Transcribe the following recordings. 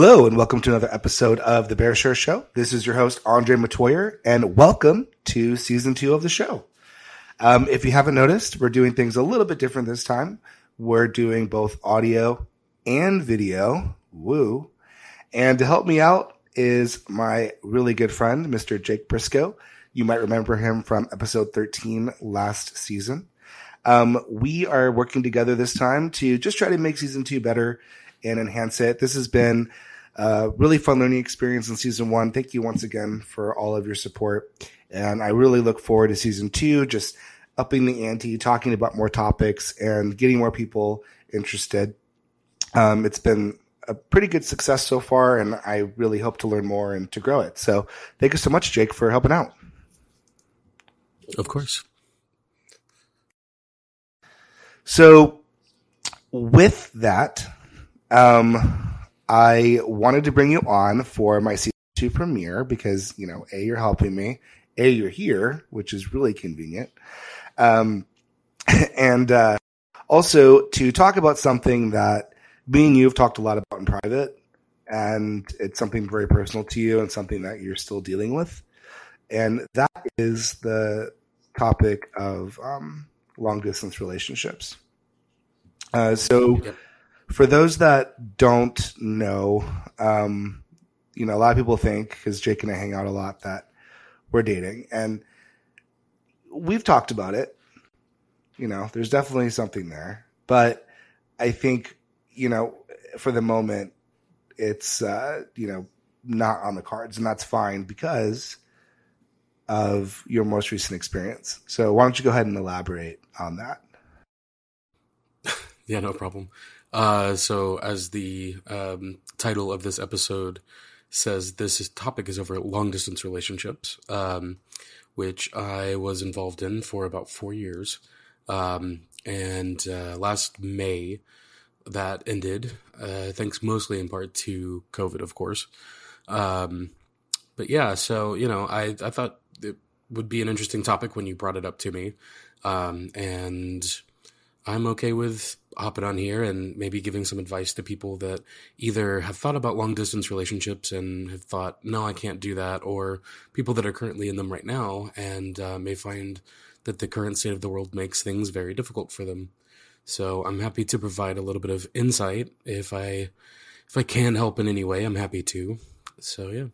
Hello and welcome to another episode of the Bear Share Show. This is your host, Andre Metoyer, and welcome to season two of the show. Um, if you haven't noticed, we're doing things a little bit different this time. We're doing both audio and video. Woo. And to help me out is my really good friend, Mr. Jake Briscoe. You might remember him from episode 13 last season. Um, we are working together this time to just try to make season two better and enhance it. This has been a really fun learning experience in season one. Thank you once again for all of your support. And I really look forward to season two, just upping the ante, talking about more topics and getting more people interested. Um, it's been a pretty good success so far, and I really hope to learn more and to grow it. So thank you so much, Jake, for helping out. Of course. So with that, um, I wanted to bring you on for my season two premiere because, you know, A, you're helping me. A, you're here, which is really convenient. Um, and, uh, also to talk about something that me and you have talked a lot about in private and it's something very personal to you and something that you're still dealing with. And that is the topic of, um, long distance relationships. Uh, so, yep for those that don't know, um, you know, a lot of people think because Jake and I hang out a lot that we're dating, and we've talked about it. You know, there's definitely something there, but I think you know, for the moment, it's uh, you know not on the cards, and that's fine because of your most recent experience. So, why don't you go ahead and elaborate on that? yeah, no problem. Uh, so, as the um, title of this episode says, this is, topic is over long distance relationships, um, which I was involved in for about four years. Um, and uh, last May, that ended, uh, thanks mostly in part to COVID, of course. Um, but yeah, so, you know, I, I thought it would be an interesting topic when you brought it up to me. Um, and I'm okay with hopping on here and maybe giving some advice to people that either have thought about long distance relationships and have thought, no, I can't do that, or people that are currently in them right now and uh, may find that the current state of the world makes things very difficult for them. So I'm happy to provide a little bit of insight if I if I can help in any way. I'm happy to. So yeah.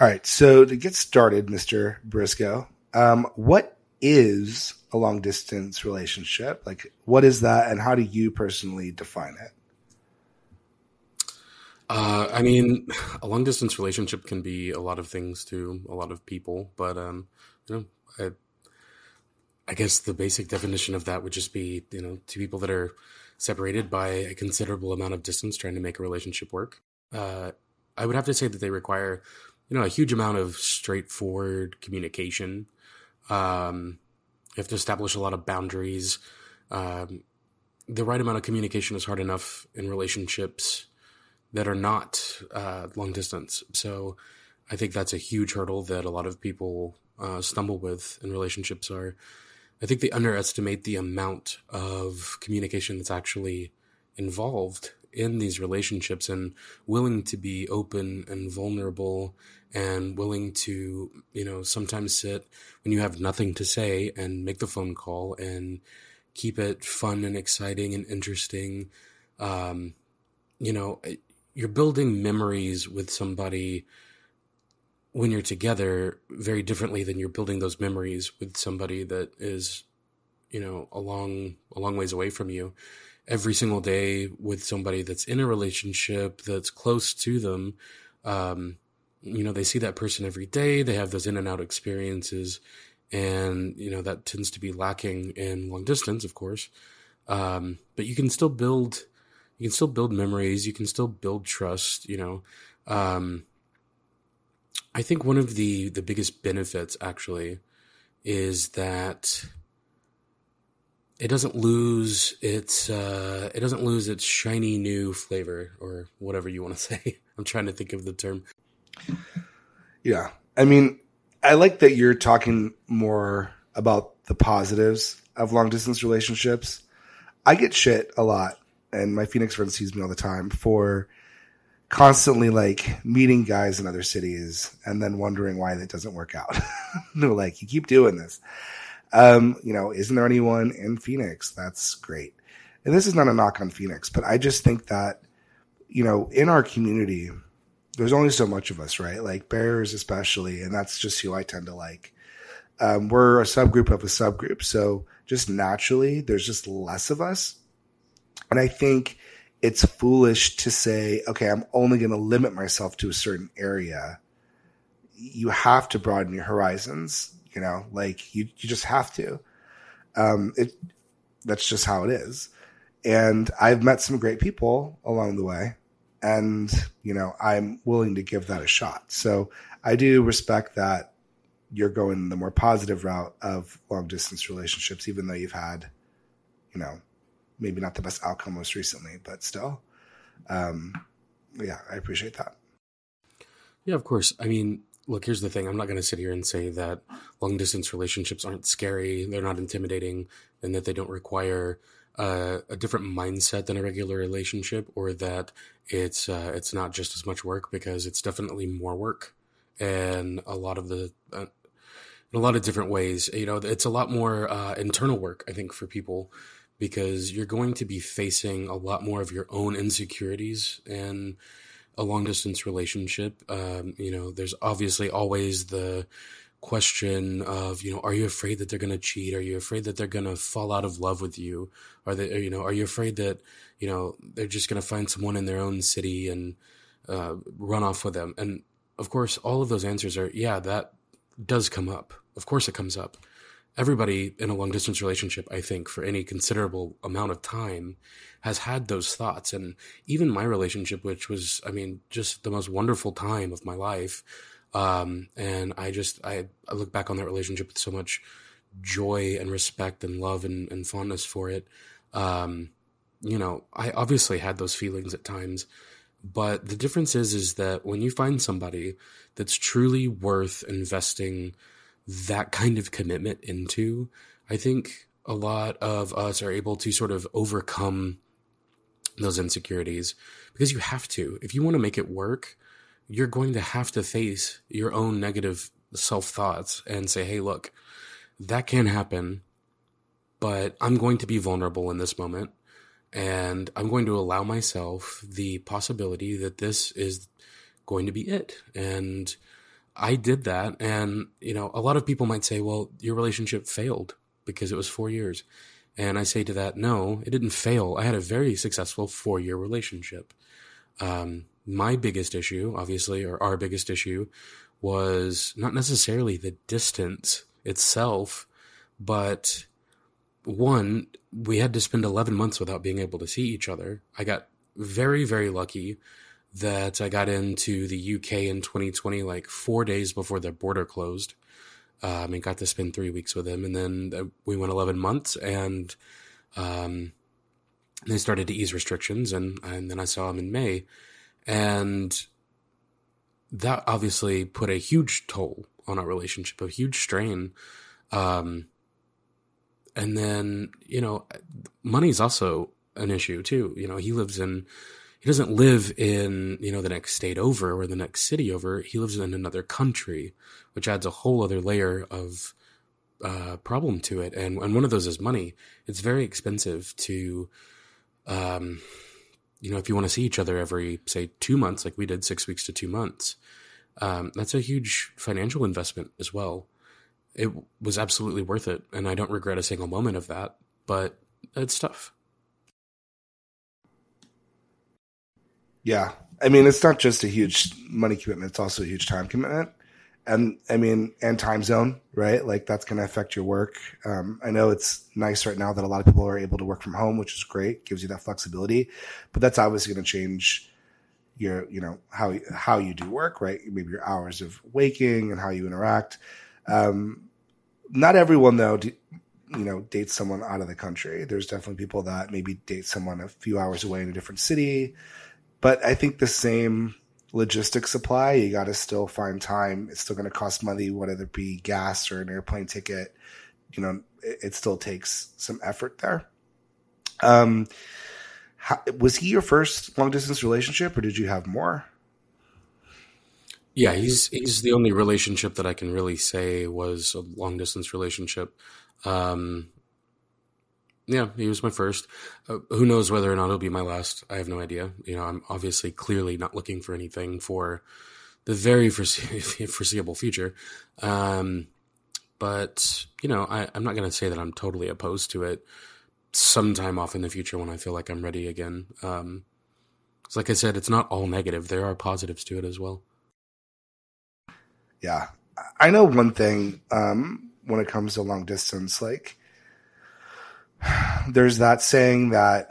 All right. So to get started, Mister Briscoe, um, what is a long distance relationship? Like, what is that, and how do you personally define it? Uh, I mean, a long distance relationship can be a lot of things to a lot of people, but um, you know, I, I guess the basic definition of that would just be you know two people that are separated by a considerable amount of distance trying to make a relationship work. Uh, I would have to say that they require you know a huge amount of straightforward communication. Um, you have to establish a lot of boundaries. Um, the right amount of communication is hard enough in relationships that are not uh, long distance. So I think that's a huge hurdle that a lot of people uh, stumble with in relationships. Are I think they underestimate the amount of communication that's actually involved in these relationships and willing to be open and vulnerable and willing to, you know, sometimes sit when you have nothing to say and make the phone call and keep it fun and exciting and interesting. Um, you know, you're building memories with somebody when you're together very differently than you're building those memories with somebody that is, you know, a long, a long ways away from you every single day with somebody that's in a relationship that's close to them. Um, you know, they see that person every day. They have those in and out experiences, and you know that tends to be lacking in long distance, of course. Um, but you can still build, you can still build memories. You can still build trust. You know, um, I think one of the the biggest benefits actually is that it doesn't lose its uh, it doesn't lose its shiny new flavor or whatever you want to say. I'm trying to think of the term. Yeah, I mean, I like that you're talking more about the positives of long distance relationships. I get shit a lot and my Phoenix friends tease me all the time for constantly like meeting guys in other cities and then wondering why that doesn't work out. They're like, you keep doing this. Um, you know, isn't there anyone in Phoenix? That's great. And this is not a knock on Phoenix, but I just think that, you know, in our community, there's only so much of us, right? Like bears, especially, and that's just who I tend to like. Um, we're a subgroup of a subgroup, so just naturally, there's just less of us, and I think it's foolish to say, okay, I'm only going to limit myself to a certain area. You have to broaden your horizons, you know, like you, you just have to. Um, it, that's just how it is. And I've met some great people along the way and you know i'm willing to give that a shot so i do respect that you're going the more positive route of long distance relationships even though you've had you know maybe not the best outcome most recently but still um yeah i appreciate that yeah of course i mean look here's the thing i'm not going to sit here and say that long distance relationships aren't scary they're not intimidating and that they don't require uh, a different mindset than a regular relationship, or that it's uh, it's not just as much work because it's definitely more work, and a lot of the uh, in a lot of different ways. You know, it's a lot more uh, internal work, I think, for people because you're going to be facing a lot more of your own insecurities and a long distance relationship. Um, you know, there's obviously always the question of you know are you afraid that they're going to cheat? Are you afraid that they're going to fall out of love with you? Are they you know are you afraid that you know they're just going to find someone in their own city and uh, run off with them? And of course all of those answers are yeah that does come up. Of course it comes up everybody in a long distance relationship i think for any considerable amount of time has had those thoughts and even my relationship which was i mean just the most wonderful time of my life um, and I just I, I look back on that relationship with so much joy and respect and love and, and fondness for it. Um, you know, I obviously had those feelings at times, but the difference is is that when you find somebody that's truly worth investing that kind of commitment into, I think a lot of us are able to sort of overcome those insecurities because you have to. If you want to make it work, you're going to have to face your own negative self thoughts and say, hey, look, that can happen, but I'm going to be vulnerable in this moment. And I'm going to allow myself the possibility that this is going to be it. And I did that. And, you know, a lot of people might say, well, your relationship failed because it was four years. And I say to that, no, it didn't fail. I had a very successful four year relationship. Um, my biggest issue, obviously, or our biggest issue, was not necessarily the distance itself, but one, we had to spend 11 months without being able to see each other. I got very, very lucky that I got into the UK in 2020, like four days before the border closed. Um, and got to spend three weeks with him. And then uh, we went 11 months and, um, they started to ease restrictions. And, and then I saw him in May and that obviously put a huge toll on our relationship, a huge strain. Um, and then, you know, money is also an issue too. You know, he lives in, he doesn't live in, you know, the next state over or the next city over. He lives in another country, which adds a whole other layer of uh, problem to it. And, and one of those is money. It's very expensive to, um, you know, if you want to see each other every, say, two months, like we did six weeks to two months, um, that's a huge financial investment as well. It was absolutely worth it. And I don't regret a single moment of that, but it's tough. Yeah. I mean, it's not just a huge money commitment, it's also a huge time commitment and I mean, and time zone, right? Like that's going to affect your work. Um, I know it's nice right now that a lot of people are able to work from home, which is great, gives you that flexibility, but that's obviously going to change your, you know, how, how you do work, right? Maybe your hours of waking and how you interact. Um, not everyone though, do, you know, dates someone out of the country. There's definitely people that maybe date someone a few hours away in a different city, but I think the same, logistics supply. You got to still find time. It's still going to cost money, whether it be gas or an airplane ticket. You know, it, it still takes some effort there. Um, how, was he your first long distance relationship, or did you have more? Yeah, he's he's the only relationship that I can really say was a long distance relationship. Um, yeah, he was my first. Uh, who knows whether or not it'll be my last? I have no idea. You know, I'm obviously clearly not looking for anything for the very forese- foreseeable future. Um, but you know, I, I'm not going to say that I'm totally opposed to it. Sometime off in the future when I feel like I'm ready again. Um, like I said, it's not all negative. There are positives to it as well. Yeah, I know one thing um, when it comes to long distance. Like, there's that saying that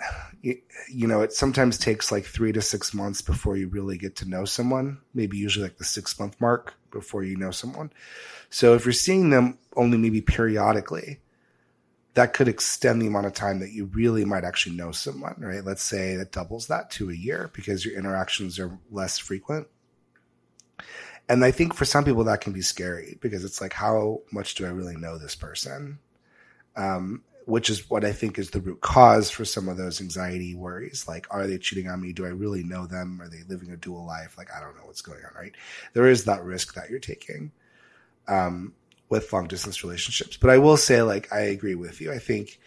you know it sometimes takes like three to six months before you really get to know someone. Maybe usually like the six month mark before you know someone. So if you're seeing them only maybe periodically, that could extend the amount of time that you really might actually know someone, right? Let's say that doubles that to a year because your interactions are less frequent. And I think for some people that can be scary because it's like, how much do I really know this person? Um, which is what I think is the root cause for some of those anxiety worries. Like, are they cheating on me? Do I really know them? Are they living a dual life? Like, I don't know what's going on, right? There is that risk that you're taking um, with long distance relationships. But I will say, like, I agree with you. I think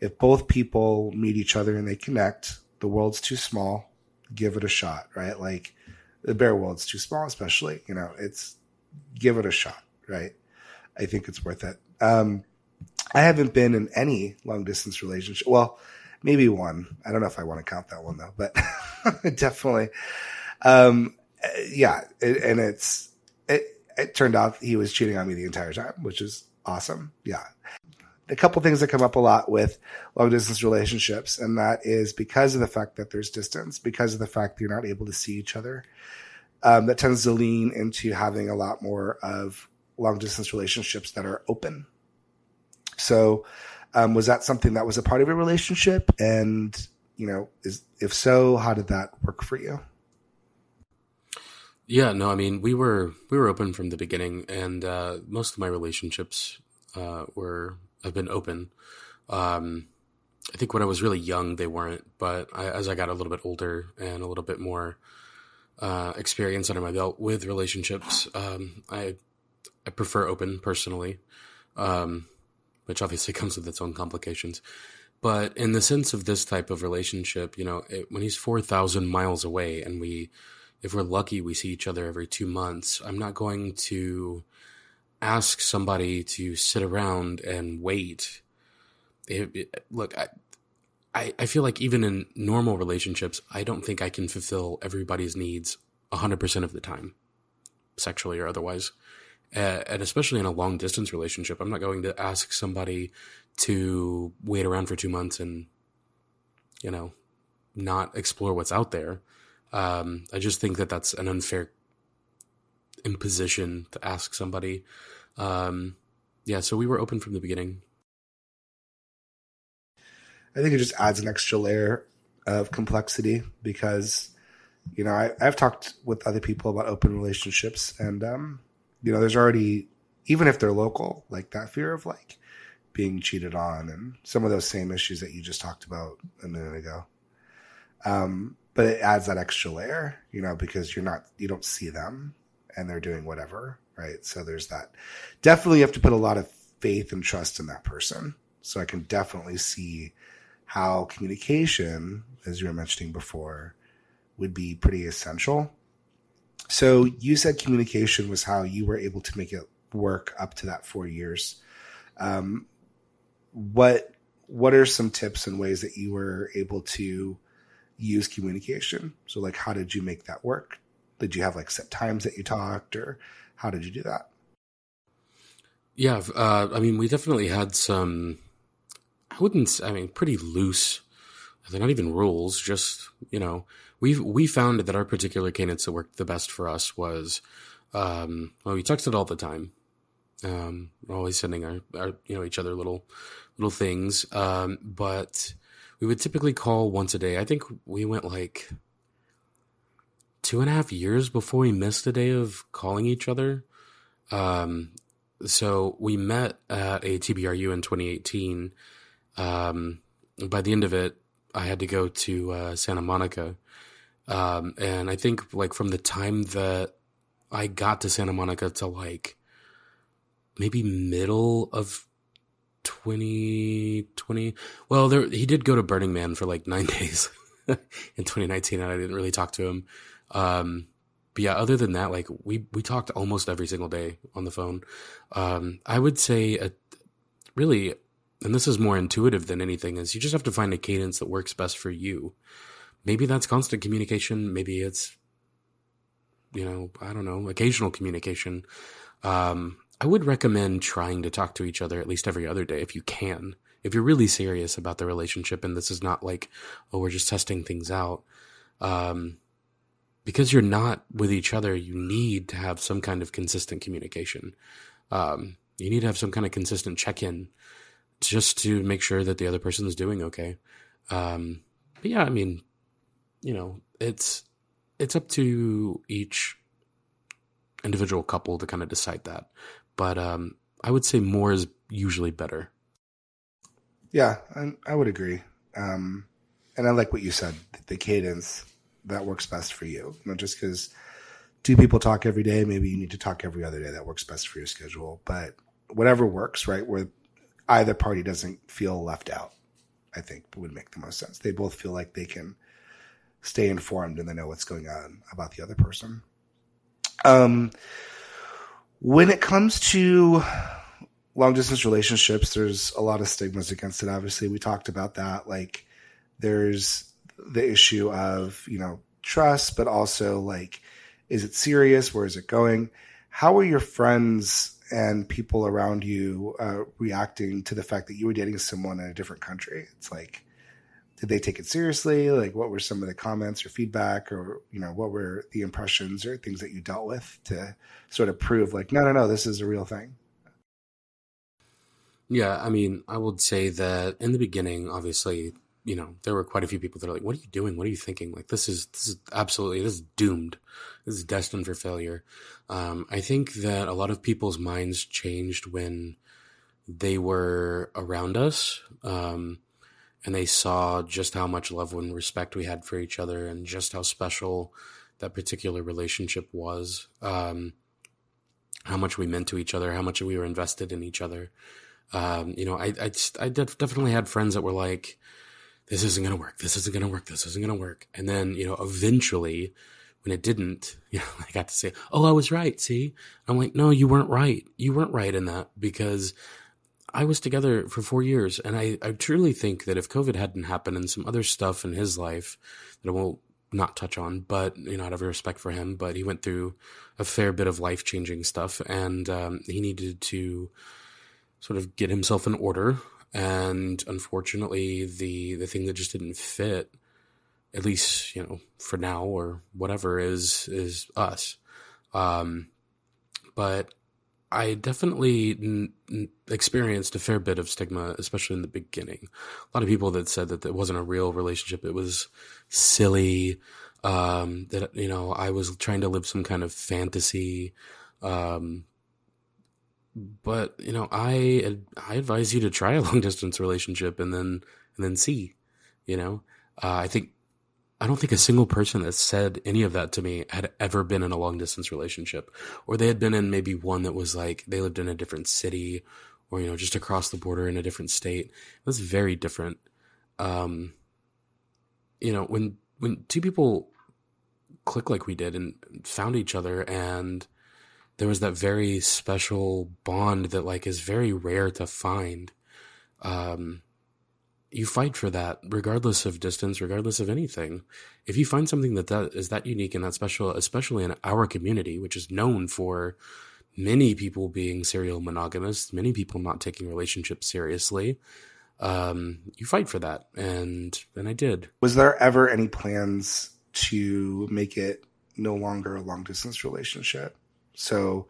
if both people meet each other and they connect, the world's too small. Give it a shot, right? Like, the bear world's too small, especially. You know, it's give it a shot, right? I think it's worth it. Um, I haven't been in any long distance relationship. Well, maybe one. I don't know if I want to count that one though, but definitely. Um, yeah, it, and it's it. It turned out he was cheating on me the entire time, which is awesome. Yeah. A couple things that come up a lot with long distance relationships, and that is because of the fact that there's distance, because of the fact that you're not able to see each other. Um, that tends to lean into having a lot more of long distance relationships that are open so, um, was that something that was a part of your relationship? And, you know, is, if so, how did that work for you? Yeah, no, I mean, we were, we were open from the beginning and, uh, most of my relationships, uh, were, have been open. Um, I think when I was really young, they weren't, but I, as I got a little bit older and a little bit more, uh, experience under my belt with relationships, um, I, I prefer open personally. Um, which obviously comes with its own complications. But in the sense of this type of relationship, you know, it, when he's 4,000 miles away and we, if we're lucky, we see each other every two months, I'm not going to ask somebody to sit around and wait. It, it, look, I, I, I feel like even in normal relationships, I don't think I can fulfill everybody's needs 100% of the time, sexually or otherwise and especially in a long distance relationship, I'm not going to ask somebody to wait around for two months and, you know, not explore what's out there. Um, I just think that that's an unfair imposition to ask somebody. Um, yeah, so we were open from the beginning. I think it just adds an extra layer of complexity because, you know, I, have talked with other people about open relationships and, um, you know, there's already, even if they're local, like that fear of like being cheated on and some of those same issues that you just talked about a minute ago. Um, but it adds that extra layer, you know, because you're not, you don't see them and they're doing whatever, right? So there's that. Definitely you have to put a lot of faith and trust in that person. So I can definitely see how communication, as you were mentioning before, would be pretty essential so you said communication was how you were able to make it work up to that four years. Um, what what are some tips and ways that you were able to use communication? So like, how did you make that work? Did you have like set times that you talked, or how did you do that? Yeah, uh, I mean, we definitely had some. I wouldn't. I mean, pretty loose. They're not even rules. Just you know, we we found that our particular cadence that worked the best for us was um, well we texted all the time. Um, always sending our, our, you know each other little little things. Um, but we would typically call once a day. I think we went like two and a half years before we missed a day of calling each other. Um, so we met at a TBRU in 2018 um, by the end of it I had to go to uh, Santa Monica, um, and I think like from the time that I got to Santa Monica to like maybe middle of 2020. Well, there he did go to Burning Man for like nine days in 2019, and I didn't really talk to him. Um, but yeah, other than that, like we we talked almost every single day on the phone. Um, I would say a, really, and this is more intuitive than anything, is you just have to find a cadence that works best for you. Maybe that's constant communication. Maybe it's you know I don't know occasional communication. Um, I would recommend trying to talk to each other at least every other day if you can. If you're really serious about the relationship and this is not like, oh, we're just testing things out. Um, because you're not with each other, you need to have some kind of consistent communication. Um, you need to have some kind of consistent check in just to make sure that the other person is doing okay. Um, but yeah, I mean, you know, it's it's up to each individual couple to kind of decide that but um, I would say more is usually better. Yeah, I, I would agree. Um, and I like what you said, the cadence that works best for you. Not just because two people talk every day, maybe you need to talk every other day. That works best for your schedule. But whatever works, right? Where either party doesn't feel left out, I think would make the most sense. They both feel like they can stay informed and they know what's going on about the other person. Um, when it comes to long distance relationships, there's a lot of stigmas against it. Obviously, we talked about that. Like, there's the issue of, you know, trust, but also like, is it serious? Where is it going? How are your friends and people around you uh, reacting to the fact that you were dating someone in a different country? It's like, did they take it seriously? Like, what were some of the comments or feedback, or you know, what were the impressions or things that you dealt with to sort of prove, like, no, no, no, this is a real thing? Yeah, I mean, I would say that in the beginning, obviously, you know, there were quite a few people that are like, "What are you doing? What are you thinking? Like, this is this is absolutely this is doomed. This is destined for failure." Um, I think that a lot of people's minds changed when they were around us. Um, and they saw just how much love and respect we had for each other and just how special that particular relationship was um, how much we meant to each other how much we were invested in each other. Um, you know i, I, I definitely had friends that were like this isn't going to work. This isn't going to work. This isn't going to work. And then you know eventually when it didn't you know i got to say oh i was right. See? I'm like no you weren't right. You weren't right in that because I was together for four years, and I, I truly think that if COVID hadn't happened and some other stuff in his life that I not not touch on, but you know, out of respect for him, but he went through a fair bit of life changing stuff, and um, he needed to sort of get himself in order. And unfortunately, the the thing that just didn't fit, at least you know for now or whatever, is is us. Um, but I definitely n- n- experienced a fair bit of stigma, especially in the beginning. A lot of people that said that it wasn't a real relationship; it was silly. Um, that you know, I was trying to live some kind of fantasy. Um, but you know, I I advise you to try a long distance relationship and then and then see. You know, uh, I think I don't think a single person that said any of that to me had ever been in a long distance relationship, or they had been in maybe one that was like they lived in a different city, or you know just across the border in a different state. It was very different. Um, you know when when two people click like we did and found each other and there was that very special bond that like is very rare to find um you fight for that regardless of distance regardless of anything. If you find something that that is that unique and that special especially in our community which is known for many people being serial monogamous many people not taking relationships seriously um, you fight for that. And and i did. Was there ever any plans to make it no longer a long distance relationship? So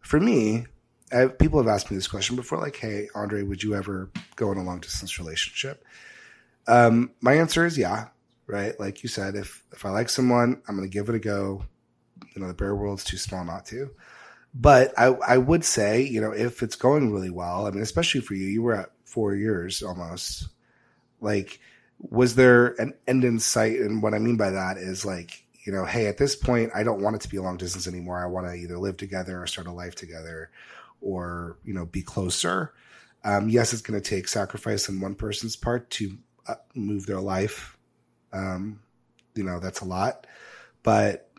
for me I, people have asked me this question before, like, "Hey, Andre, would you ever go in a long distance relationship?" Um, my answer is yeah. Right, like you said, if if I like someone, I'm going to give it a go. You know, the bear world's too small not to. But I I would say, you know, if it's going really well, I mean, especially for you, you were at four years almost. Like, was there an end in sight? And what I mean by that is like, you know, hey, at this point, I don't want it to be a long distance anymore. I want to either live together or start a life together or, you know, be closer. Um, yes, it's going to take sacrifice on one person's part to uh, move their life. Um, you know, that's a lot. But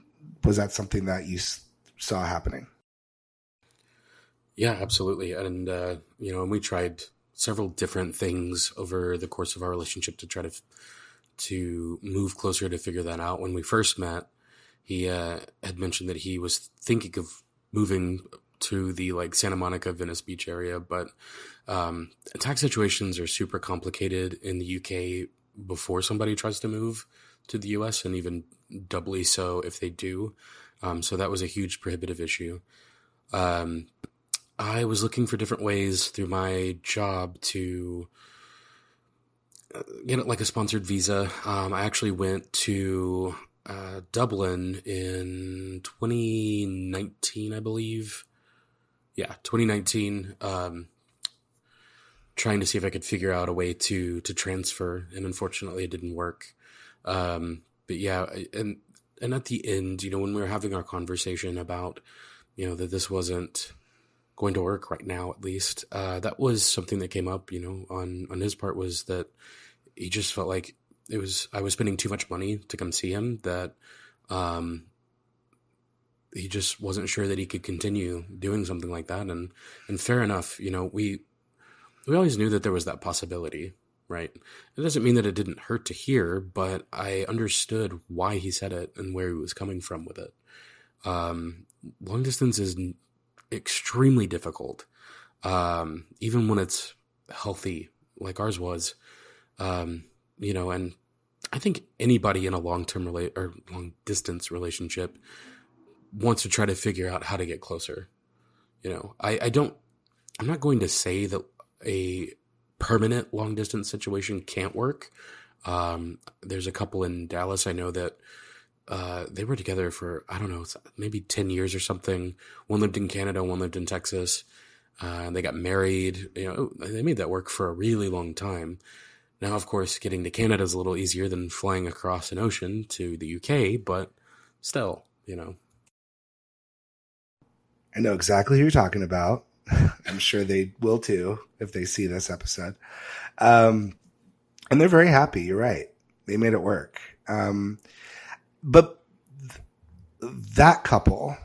was that something that you s- saw happening? Yeah, absolutely. And, uh, you know, and we tried several different things over the course of our relationship to try to to move closer to figure that out. When we first met, he uh, had mentioned that he was thinking of moving to the like Santa Monica, Venice Beach area, but um, tax situations are super complicated in the UK before somebody tries to move to the US, and even doubly so if they do. Um, so that was a huge prohibitive issue. Um, I was looking for different ways through my job to uh, get like a sponsored visa. Um, I actually went to uh, Dublin in 2019, I believe. Yeah, 2019. Um, trying to see if I could figure out a way to to transfer, and unfortunately, it didn't work. Um, but yeah, and and at the end, you know, when we were having our conversation about, you know, that this wasn't going to work right now at least uh, that was something that came up you know on on his part was that he just felt like it was i was spending too much money to come see him that um he just wasn't sure that he could continue doing something like that. And and fair enough you know we we always knew that there was that possibility right? It doesn't mean that it didn't hurt to hear but i understood why he said it and where he was coming from with it. Um long distance is extremely difficult, um, even when it's healthy, like ours was. Um, you know, and I think anybody in a long term rela- or long distance relationship wants to try to figure out how to get closer. You know, I, I don't. I'm not going to say that a permanent long distance situation can't work. Um, there's a couple in Dallas I know that uh, they were together for I don't know, maybe ten years or something. One lived in Canada, one lived in Texas. Uh, they got married. You know, they made that work for a really long time. Now, of course, getting to Canada is a little easier than flying across an ocean to the UK, but still, you know. I know exactly who you're talking about. I'm sure they will too if they see this episode. Um, and they're very happy. You're right. They made it work. Um, but th- that couple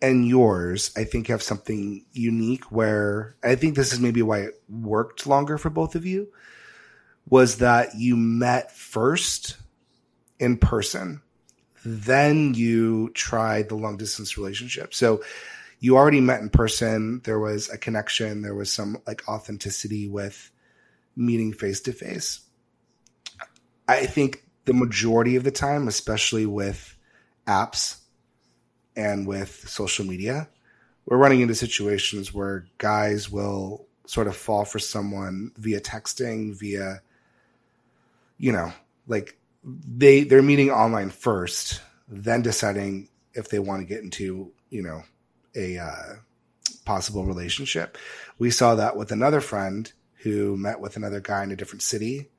and yours, I think, have something unique where I think this is maybe why it worked longer for both of you was that you met first in person, then you tried the long distance relationship. So you already met in person. There was a connection. There was some like authenticity with meeting face to face. I think the majority of the time, especially with apps and with social media, we're running into situations where guys will sort of fall for someone via texting, via, you know, like they they're meeting online first, then deciding if they want to get into, you know, a uh, possible relationship. We saw that with another friend who met with another guy in a different city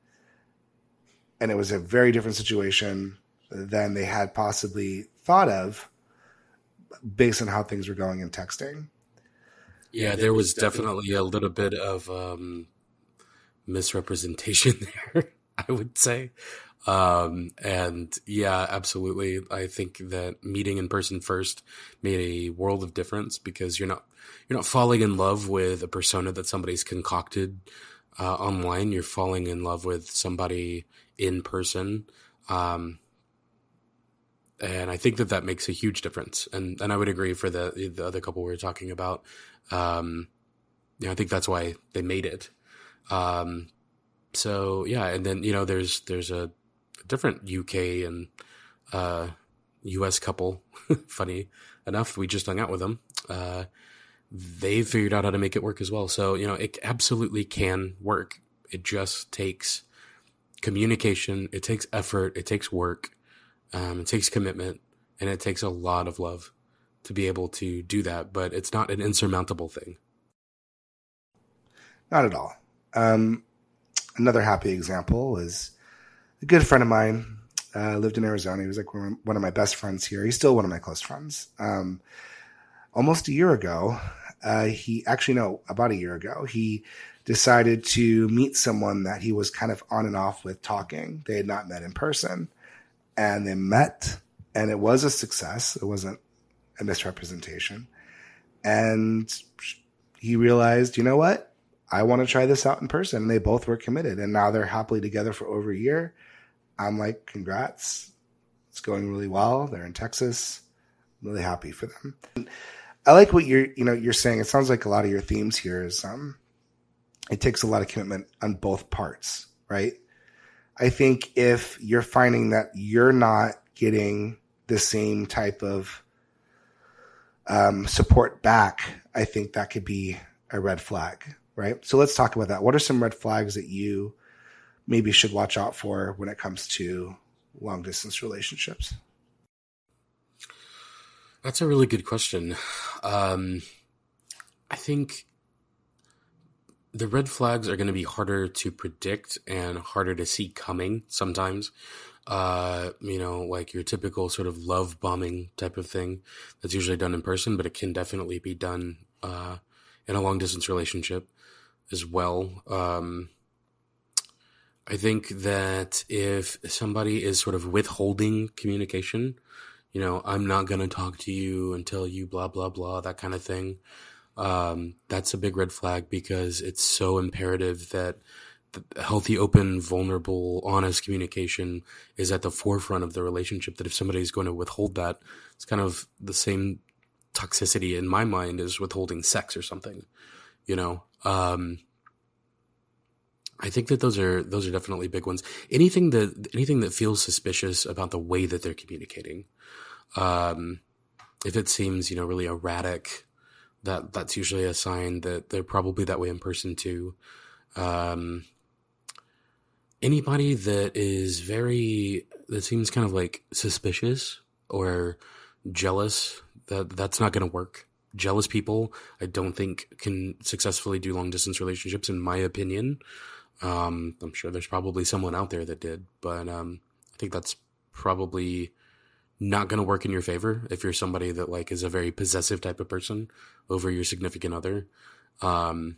and it was a very different situation than they had possibly thought of based on how things were going in texting. Yeah, there was definitely a little bit of um, misrepresentation there, I would say. Um, and yeah, absolutely. I think that meeting in person first made a world of difference because you're not you're not falling in love with a persona that somebody's concocted uh, online. You're falling in love with somebody in person. Um, and I think that that makes a huge difference. And and I would agree for the the other couple we were talking about. Um, you know, I think that's why they made it. Um, so yeah, and then you know, there's there's a different UK and uh, US couple. Funny enough, we just hung out with them. Uh, they figured out how to make it work as well. So you know, it absolutely can work. It just takes communication. It takes effort. It takes work. Um, it takes commitment, and it takes a lot of love to be able to do that. But it's not an insurmountable thing. Not at all. Um, another happy example is a good friend of mine uh, lived in Arizona. He was like one of my best friends here. He's still one of my close friends. Um, almost a year ago, uh, he actually no, about a year ago, he decided to meet someone that he was kind of on and off with talking. They had not met in person, and they met, and it was a success. It wasn't a misrepresentation, and he realized, you know what? I want to try this out in person. And they both were committed, and now they're happily together for over a year. I'm like, congrats. It's going really well. They're in Texas. I'm really happy for them. I like what you're, you know, you're saying. It sounds like a lot of your themes here is, um, it takes a lot of commitment on both parts, right? I think if you're finding that you're not getting the same type of um, support back, I think that could be a red flag, right? So let's talk about that. What are some red flags that you maybe should watch out for when it comes to long distance relationships? That's a really good question. Um, I think the red flags are going to be harder to predict and harder to see coming sometimes. Uh, you know, like your typical sort of love bombing type of thing that's usually done in person, but it can definitely be done uh, in a long distance relationship as well. Um, I think that if somebody is sort of withholding communication, you know, I'm not going to talk to you until you blah, blah, blah, that kind of thing. Um, that's a big red flag because it's so imperative that healthy, open, vulnerable, honest communication is at the forefront of the relationship. That if somebody is going to withhold that, it's kind of the same toxicity in my mind as withholding sex or something, you know? Um, I think that those are those are definitely big ones. Anything that anything that feels suspicious about the way that they're communicating, um, if it seems you know really erratic, that that's usually a sign that they're probably that way in person too. Um, anybody that is very that seems kind of like suspicious or jealous that that's not going to work jealous people i don't think can successfully do long distance relationships in my opinion um, I'm sure there's probably someone out there that did, but um, I think that's probably not going to work in your favor if you're somebody that like is a very possessive type of person over your significant other. Um,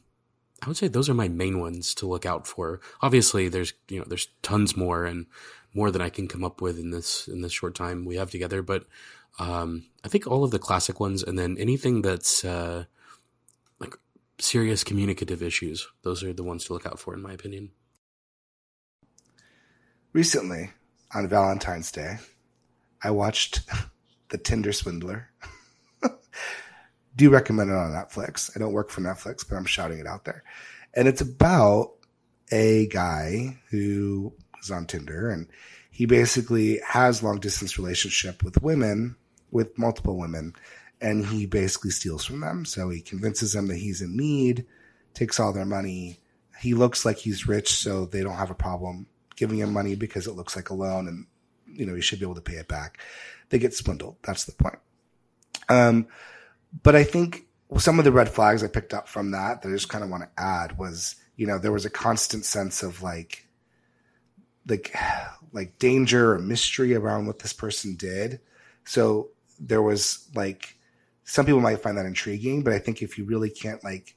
I would say those are my main ones to look out for. Obviously, there's you know there's tons more and more than I can come up with in this in this short time we have together. But um, I think all of the classic ones, and then anything that's uh, serious communicative issues. Those are the ones to look out for, in my opinion. Recently, on Valentine's Day, I watched The Tinder Swindler. Do recommend it on Netflix. I don't work for Netflix, but I'm shouting it out there. And it's about a guy who is on Tinder and he basically has long distance relationship with women, with multiple women and he basically steals from them. So he convinces them that he's in need, takes all their money. He looks like he's rich, so they don't have a problem giving him money because it looks like a loan and, you know, he should be able to pay it back. They get swindled. That's the point. Um, but I think some of the red flags I picked up from that that I just kind of want to add was, you know, there was a constant sense of like, like, like danger or mystery around what this person did. So there was like some people might find that intriguing, but I think if you really can't like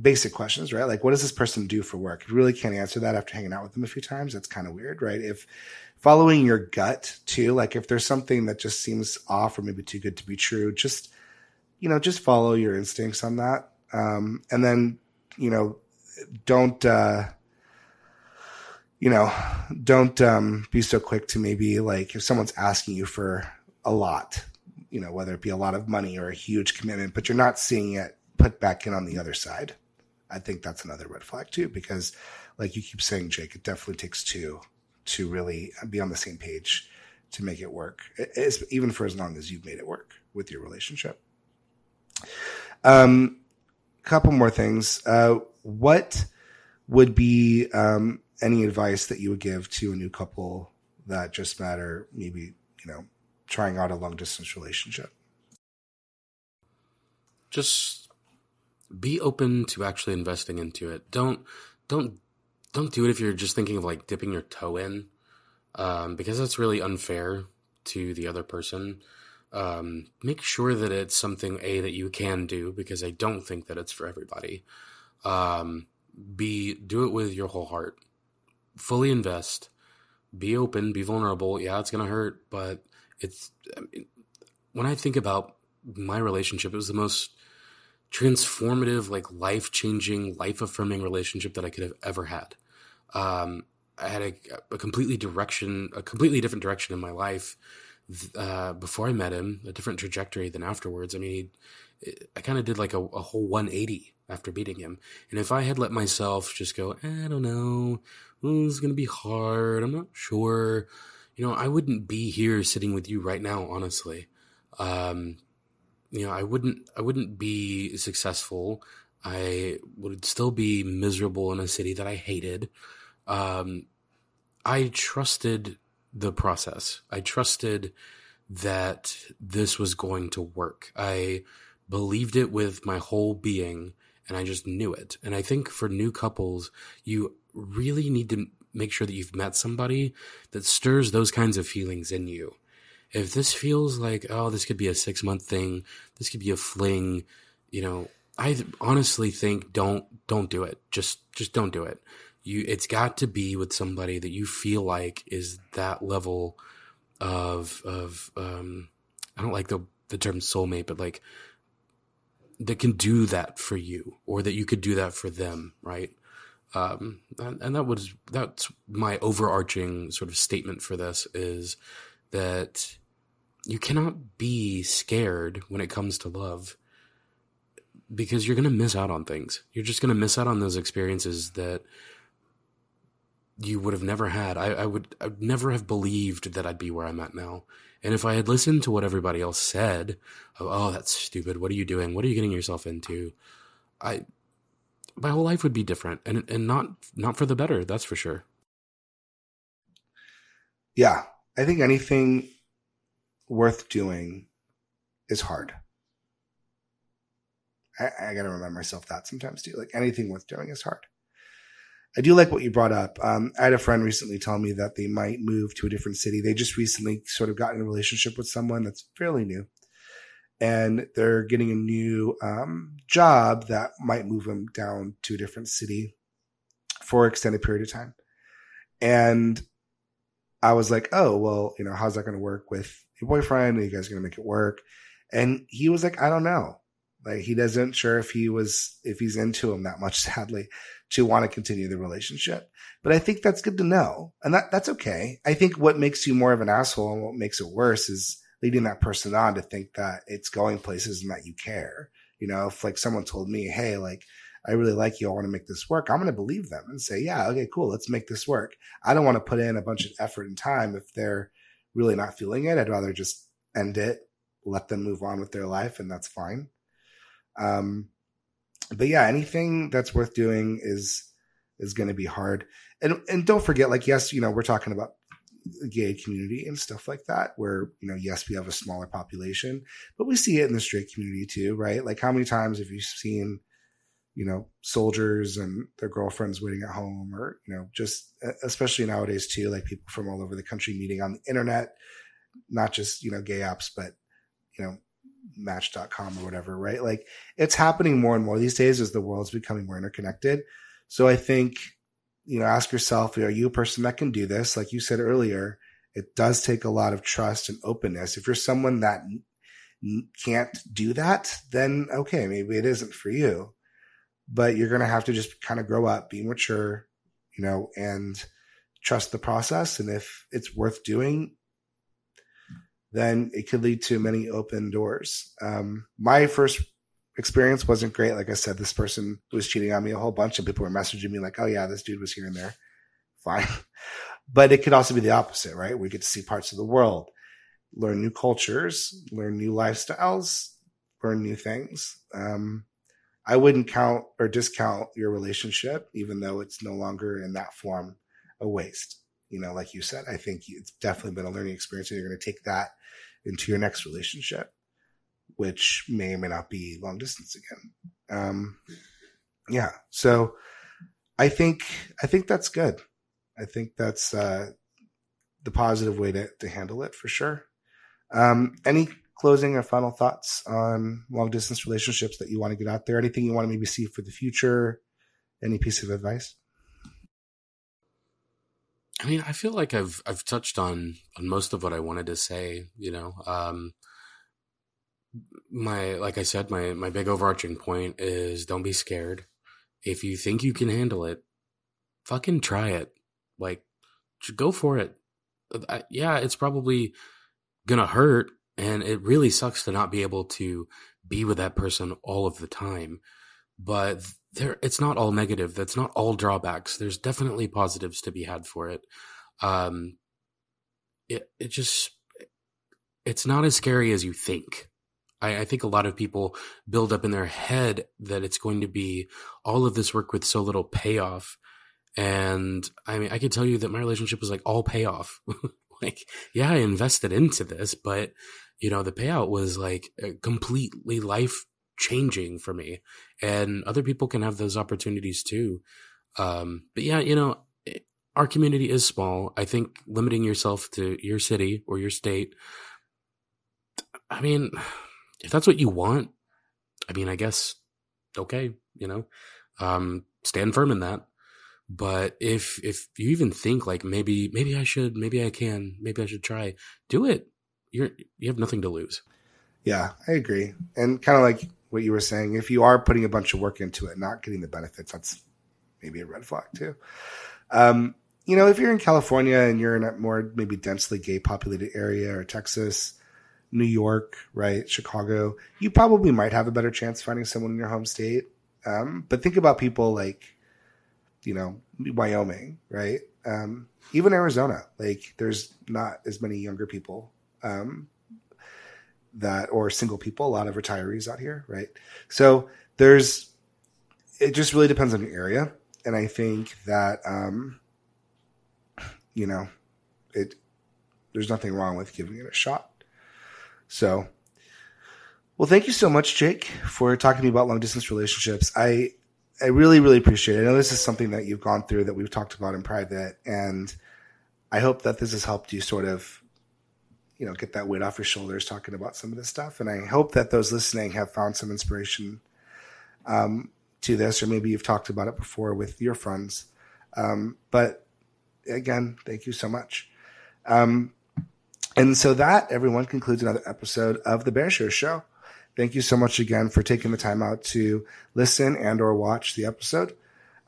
basic questions, right? Like, what does this person do for work? If you really can't answer that after hanging out with them a few times, that's kind of weird, right? If following your gut too, like if there's something that just seems off or maybe too good to be true, just, you know, just follow your instincts on that. Um, and then, you know, don't, uh, you know, don't um, be so quick to maybe like if someone's asking you for a lot, you know, whether it be a lot of money or a huge commitment, but you're not seeing it put back in on the other side. I think that's another red flag too, because like you keep saying, Jake, it definitely takes two to really be on the same page to make it work. It's, even for as long as you've made it work with your relationship. Um, couple more things. Uh, what would be um, any advice that you would give to a new couple that just matter maybe you know trying out a long distance relationship? Just be open to actually investing into it. Don't don't don't do it if you're just thinking of like dipping your toe in. um, because that's really unfair to the other person. Um, make sure that it's something a that you can do because I don't think that it's for everybody. Um, b do it with your whole heart, fully invest, be open, be vulnerable. Yeah, it's gonna hurt, but it's I mean, when I think about my relationship, it was the most transformative, like life changing, life affirming relationship that I could have ever had. Um, I had a, a, completely direction, a completely different direction in my life uh, before I met him, a different trajectory than afterwards. I mean, I kind of did like a, a, whole 180 after meeting him. And if I had let myself just go, I don't know, oh, it's going to be hard, I'm not sure, you know, I wouldn't be here sitting with you right now, honestly. Um, you know, I wouldn't, I wouldn't be successful. I would still be miserable in a city that I hated. Um, I trusted the process. I trusted that this was going to work. I believed it with my whole being and I just knew it. And I think for new couples, you really need to make sure that you've met somebody that stirs those kinds of feelings in you. If this feels like, oh, this could be a six month thing, this could be a fling, you know, I honestly think don't don't do it. Just just don't do it you it's got to be with somebody that you feel like is that level of of um I don't like the the term soulmate, but like that can do that for you or that you could do that for them, right? Um, and, and that was that's my overarching sort of statement for this is that you cannot be scared when it comes to love because you're going to miss out on things. You're just going to miss out on those experiences that you would have never had. I, I would I would never have believed that I'd be where I'm at now. And if I had listened to what everybody else said, oh, oh, that's stupid. What are you doing? What are you getting yourself into? I my whole life would be different and and not not for the better, that's for sure. Yeah. I think anything worth doing is hard. I, I gotta remind myself that sometimes too. Like anything worth doing is hard. I do like what you brought up. Um, I had a friend recently tell me that they might move to a different city. They just recently sort of got in a relationship with someone that's fairly new, and they're getting a new um, job that might move them down to a different city for an extended period of time. And I was like, "Oh, well, you know, how's that going to work with your boyfriend? Are you guys going to make it work?" And he was like, "I don't know." Like he doesn't sure if he was if he's into him that much, sadly to want to continue the relationship. But I think that's good to know. And that, that's okay. I think what makes you more of an asshole and what makes it worse is leading that person on to think that it's going places and that you care. You know, if like someone told me, Hey, like, I really like you. I want to make this work. I'm going to believe them and say, yeah, okay, cool. Let's make this work. I don't want to put in a bunch of effort and time if they're really not feeling it. I'd rather just end it, let them move on with their life, and that's fine. Um, but yeah, anything that's worth doing is is going to be hard. And and don't forget, like yes, you know, we're talking about the gay community and stuff like that, where you know, yes, we have a smaller population, but we see it in the straight community too, right? Like how many times have you seen, you know, soldiers and their girlfriends waiting at home, or you know, just especially nowadays too, like people from all over the country meeting on the internet, not just you know gay apps, but you know match.com or whatever, right? Like it's happening more and more these days as the world's becoming more interconnected. So I think, you know, ask yourself, are you a person that can do this? Like you said earlier, it does take a lot of trust and openness. If you're someone that can't do that, then okay, maybe it isn't for you. But you're going to have to just kind of grow up, be mature, you know, and trust the process. And if it's worth doing, then it could lead to many open doors. Um, my first experience wasn't great. Like I said, this person was cheating on me a whole bunch of people were messaging me like, Oh yeah, this dude was here and there. Fine. but it could also be the opposite, right? We get to see parts of the world, learn new cultures, learn new lifestyles, learn new things. Um, I wouldn't count or discount your relationship, even though it's no longer in that form a waste you know, like you said, I think it's definitely been a learning experience. And you're going to take that into your next relationship, which may or may not be long distance again. Um, yeah. So I think, I think that's good. I think that's, uh, the positive way to, to handle it for sure. Um, any closing or final thoughts on long distance relationships that you want to get out there? Anything you want to maybe see for the future? Any piece of advice? I mean, I feel like I've I've touched on on most of what I wanted to say. You know, um, my like I said, my my big overarching point is don't be scared. If you think you can handle it, fucking try it. Like, go for it. I, yeah, it's probably gonna hurt, and it really sucks to not be able to be with that person all of the time. But there, it's not all negative. That's not all drawbacks. There's definitely positives to be had for it. Um, it it just it's not as scary as you think. I, I think a lot of people build up in their head that it's going to be all of this work with so little payoff. And I mean, I can tell you that my relationship was like all payoff. like, yeah, I invested into this, but you know, the payout was like completely life changing for me. And other people can have those opportunities too. Um, but yeah, you know, our community is small. I think limiting yourself to your city or your state, I mean, if that's what you want, I mean, I guess, okay, you know, um, stand firm in that. But if if you even think like maybe maybe I should, maybe I can, maybe I should try, do it. You're you have nothing to lose. Yeah, I agree. And kind of like what you were saying, if you are putting a bunch of work into it, not getting the benefits, that's maybe a red flag too. Um, you know, if you're in California and you're in a more maybe densely gay populated area or Texas, New York, right, Chicago, you probably might have a better chance finding someone in your home state. Um, but think about people like, you know, Wyoming, right? Um, even Arizona, like there's not as many younger people um, that or single people, a lot of retirees out here, right? So there's, it just really depends on your area. And I think that, um, you know, it, there's nothing wrong with giving it a shot. So, well, thank you so much, Jake, for talking to me about long distance relationships. I, I really, really appreciate it. I know this is something that you've gone through that we've talked about in private, and I hope that this has helped you sort of, you know, get that weight off your shoulders talking about some of this stuff. And I hope that those listening have found some inspiration um, to this, or maybe you've talked about it before with your friends. Um, but again, thank you so much. Um, and so that, everyone, concludes another episode of the BearShare Show. Thank you so much again for taking the time out to listen and or watch the episode.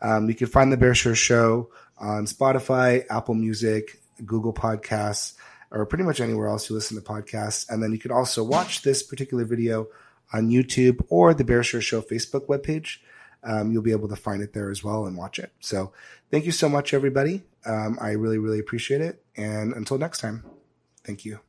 Um, you can find the BearShare Show on Spotify, Apple Music, Google Podcasts, or pretty much anywhere else you listen to podcasts. And then you can also watch this particular video on YouTube or the BearShare Show Facebook webpage. Um, you'll be able to find it there as well and watch it. So thank you so much, everybody. Um, I really, really appreciate it. And until next time. Thank you.